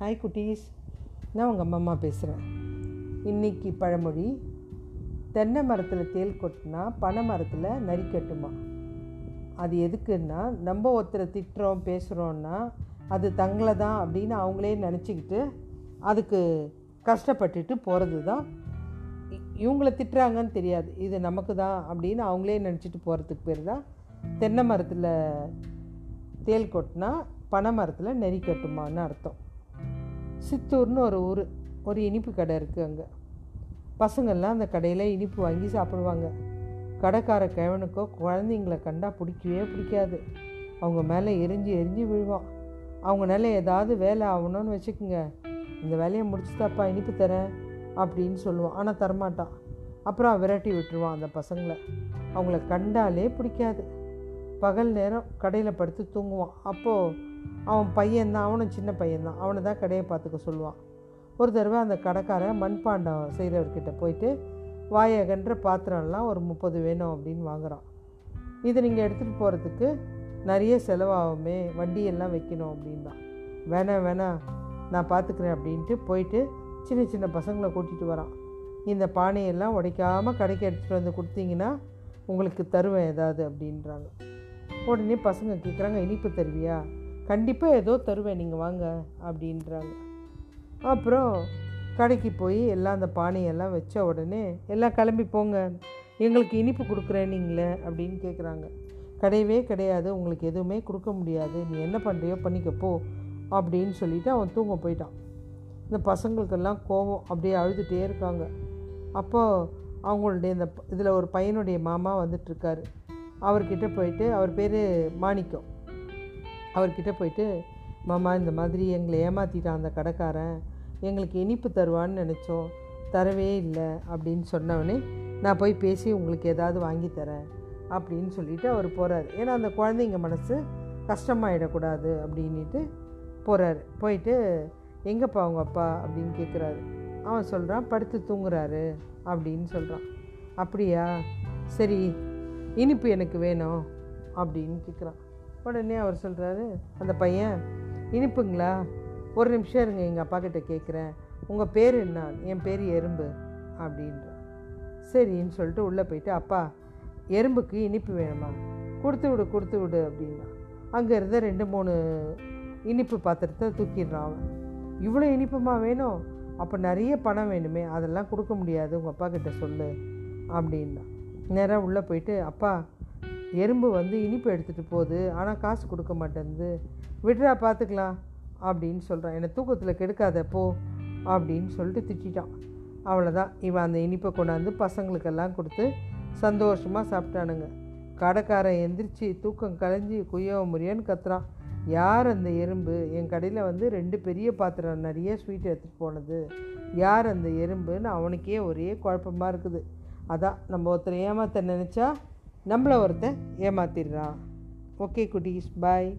Hi குட்டீஸ் நான் உங்கள் அம்மா பேசுகிறேன் இன்னைக்கு பழமொழி தென்னை மரத்தில் தேல் கொட்டினா பனை மரத்தில் நரி கட்டுமா? அது எதுக்குன்னா நம்ம ஒருத்தரை திட்டுறோம் பேசுகிறோன்னா அது தங்களை தான் அப்படின்னு அவங்களே நினச்சிக்கிட்டு அதுக்கு கஷ்டப்பட்டுட்டு போகிறது தான். இ- இவங்கள திட்டுறாங்கன்னு தெரியாது. இது நமக்கு தான் அப்படின்னு அவங்களே நினச்சிட்டு போகிறதுக்கு பேர் தான் தென்னை மரத்தில் தேல் கொட்டினா பனை மரத்தில் நெறி கட்டுமான்னு அர்த்தம். சித்தூர்னு ஒரு ஊர் ஒரு இனிப்பு கடை இருக்குது அங்கே. பசங்கள்லாம் அந்த கடையில் இனிப்பு வாங்கி சாப்பிடுவாங்க. கடைக்கார கிழவனுக்கோ குழந்தைங்கள கண்டா பிடிக்கவே பிடிக்காது. அவங்க மேலே எரிஞ்சு எரிஞ்சு விழுவான். அவங்கனால ஏதாவது வேலை ஆகணும்னு வச்சுக்கோங்க. இந்த வேலையை முடிச்சுதாப்பா இனிப்பு தரேன் அப்படின்னு சொல்லுவான். ஆனால் தரமாட்டான். அப்புறம் விரட்டி விட்டுருவான் அந்த பசங்களை. அவங்கள கண்டாலே பிடிக்காது. பகல் நேரம் கடையில் படுத்து தூங்குவான். அப்போது அவன் பையன்தான் அவனும் சின்ன பையன்தான். அவனை தான் கடையை பார்த்துக்க சொல்லுவான். ஒரு தடவை அந்த கடைக்காரன் மண்பாண்டம் செய்கிறவர்கிட்ட போயிட்டு வாயகன்ற பாத்திரம்லாம் ஒரு முப்பது வேணும் அப்படின்னு வாங்குறான். இதை நீங்கள் எடுத்துகிட்டு போகிறதுக்கு நிறைய செலவாகுமே வண்டியெல்லாம் வைக்கணும் அப்படின்னா. வேணாம் வேணாம் நான் பார்த்துக்கிறேன் அப்படின்ட்டு போயிட்டு சின்ன சின்ன பசங்களை கூட்டிகிட்டு வரான். இந்த பானையெல்லாம் உடைக்காமல் கடைக்கு எடுத்துகிட்டு வந்து கொடுத்தீங்கன்னா உங்களுக்கு தருவேன் ஏதாவது அப்படின்றாங்க. உடனே பசங்க கேட்குறாங்க இனிப்பு தருவியா? கண்டிப்பாக ஏதோ தருவேன் நீங்கள் வாங்க அப்படின்றாங்க. அப்புறம் கடைக்கு போய் எல்லாம் அந்த பானையெல்லாம் வச்ச உடனே எல்லாம் கிளம்பி போங்க எங்களுக்கு இனிப்பு கொடுக்குறேன் நீங்களே அப்படின்னு கேட்குறாங்க கிடையவே கிடையாது உங்களுக்கு எதுவுமே கொடுக்க முடியாது நீ என்ன பண்ணுறியோ பண்ணிக்கப்போ அப்படின்னு சொல்லிட்டு அவன் தூங்க போயிட்டான். இந்த பசங்களுக்கெல்லாம் கோவம் அப்படியே அழுதுகிட்டே இருக்காங்க. அப்போது அவங்களுடைய இந்த இதில் ஒரு பையனுடைய மாமா வந்துட்டுருக்காரு அவர்கிட்ட போயிட்டு அவர் பேர் மாணிக்கம். அவர்கிட்ட போயிட்டு மாமா இந்த மாதிரி எங்களை ஏமாற்றிட்டான் அந்த கடைக்காரன். எங்களுக்கு இனிப்பு தருவான்னு நினச்சோம். தரவே இல்லை அப்படின்னு சொன்னவனே நான் போய் பேசி உங்களுக்கு ஏதாவது வாங்கி தரேன் அப்படின்னு சொல்லிட்டு அவர் போகிறாரு ஏன்னா அந்த குழந்தைங்க மனசு கஷ்டமாயிடக்கூடாது அப்படின்ட்டு போகிறாரு போயிட்டு எங்கேப்பா அவங்க அப்பா? அப்படின்னு கேட்குறாரு அவன் சொல்கிறான் படுத்து தூங்குறாரு அப்படின்னு சொல்கிறான் அப்படியா? சரி இனிப்பு எனக்கு வேணும் அப்படின்னு கேட்குறான் உடனே அவர் சொல்கிறாரு அந்த பையன் இனிப்புங்களா? ஒரு நிமிஷம் இருங்க எங்கள் அப்பா கிட்ட கேட்குறேன் உங்கள் பேர் என்ன? என் பேர் எறும்பு அப்படின்றான் சரின்னு சொல்லிட்டு உள்ளே போயிட்டு அப்பா எறும்புக்கு இனிப்பு வேணுமா? கொடுத்து விடு கொடுத்து விடு அப்படின்னா. அங்கே இருந்த ரெண்டு மூணு இனிப்பு பாத்திரத்தை தூக்கிடுறான் அவன். இவ்வளோ இனிப்புமா வேணும்? அப்போ நிறைய பணம் வேணுமே அதெல்லாம் கொடுக்க முடியாது உங்கள் அப்பா கிட்ட சொல்லு அப்படின்னா. நேராக உள்ளே போயிட்டு அப்பா எறும்பு வந்து இனிப்பு எடுத்துகிட்டு போகுது ஆனால் காசு கொடுக்க மாட்டேங்குது. விடுறா பார்த்துக்கலாம் அப்படின்னு சொல்கிறான் என்னை தூக்கத்தில் கெடுக்காத போ அப்படின்னு சொல்லிட்டு திட்டான் அவ்வளோதான் இவன் அந்த இனிப்பை கொண்டாந்து பசங்களுக்கெல்லாம் கொடுத்து சந்தோஷமாக சாப்பிட்டானுங்க. கடைக்காரன் எந்திரிச்சு தூக்கம் கலைஞ்சி குய்யோ முறியன்னு கத்துறான். யார் அந்த எறும்பு? என் கடையில் வந்து ரெண்டு பெரிய பாத்திரம் நிறைய ஸ்வீட் எடுத்துகிட்டு போனது. யார் அந்த எறும்புன்னு அவனுக்கே ஒரே குழப்பமாக இருக்குது. அதான் நம்ம ஒருத்தரை ஏமாத்த நினச்சா நம்மளை ஒருத்தன் ஏமாத்திடுறான். ஓகே குட்டீஸ் பாய்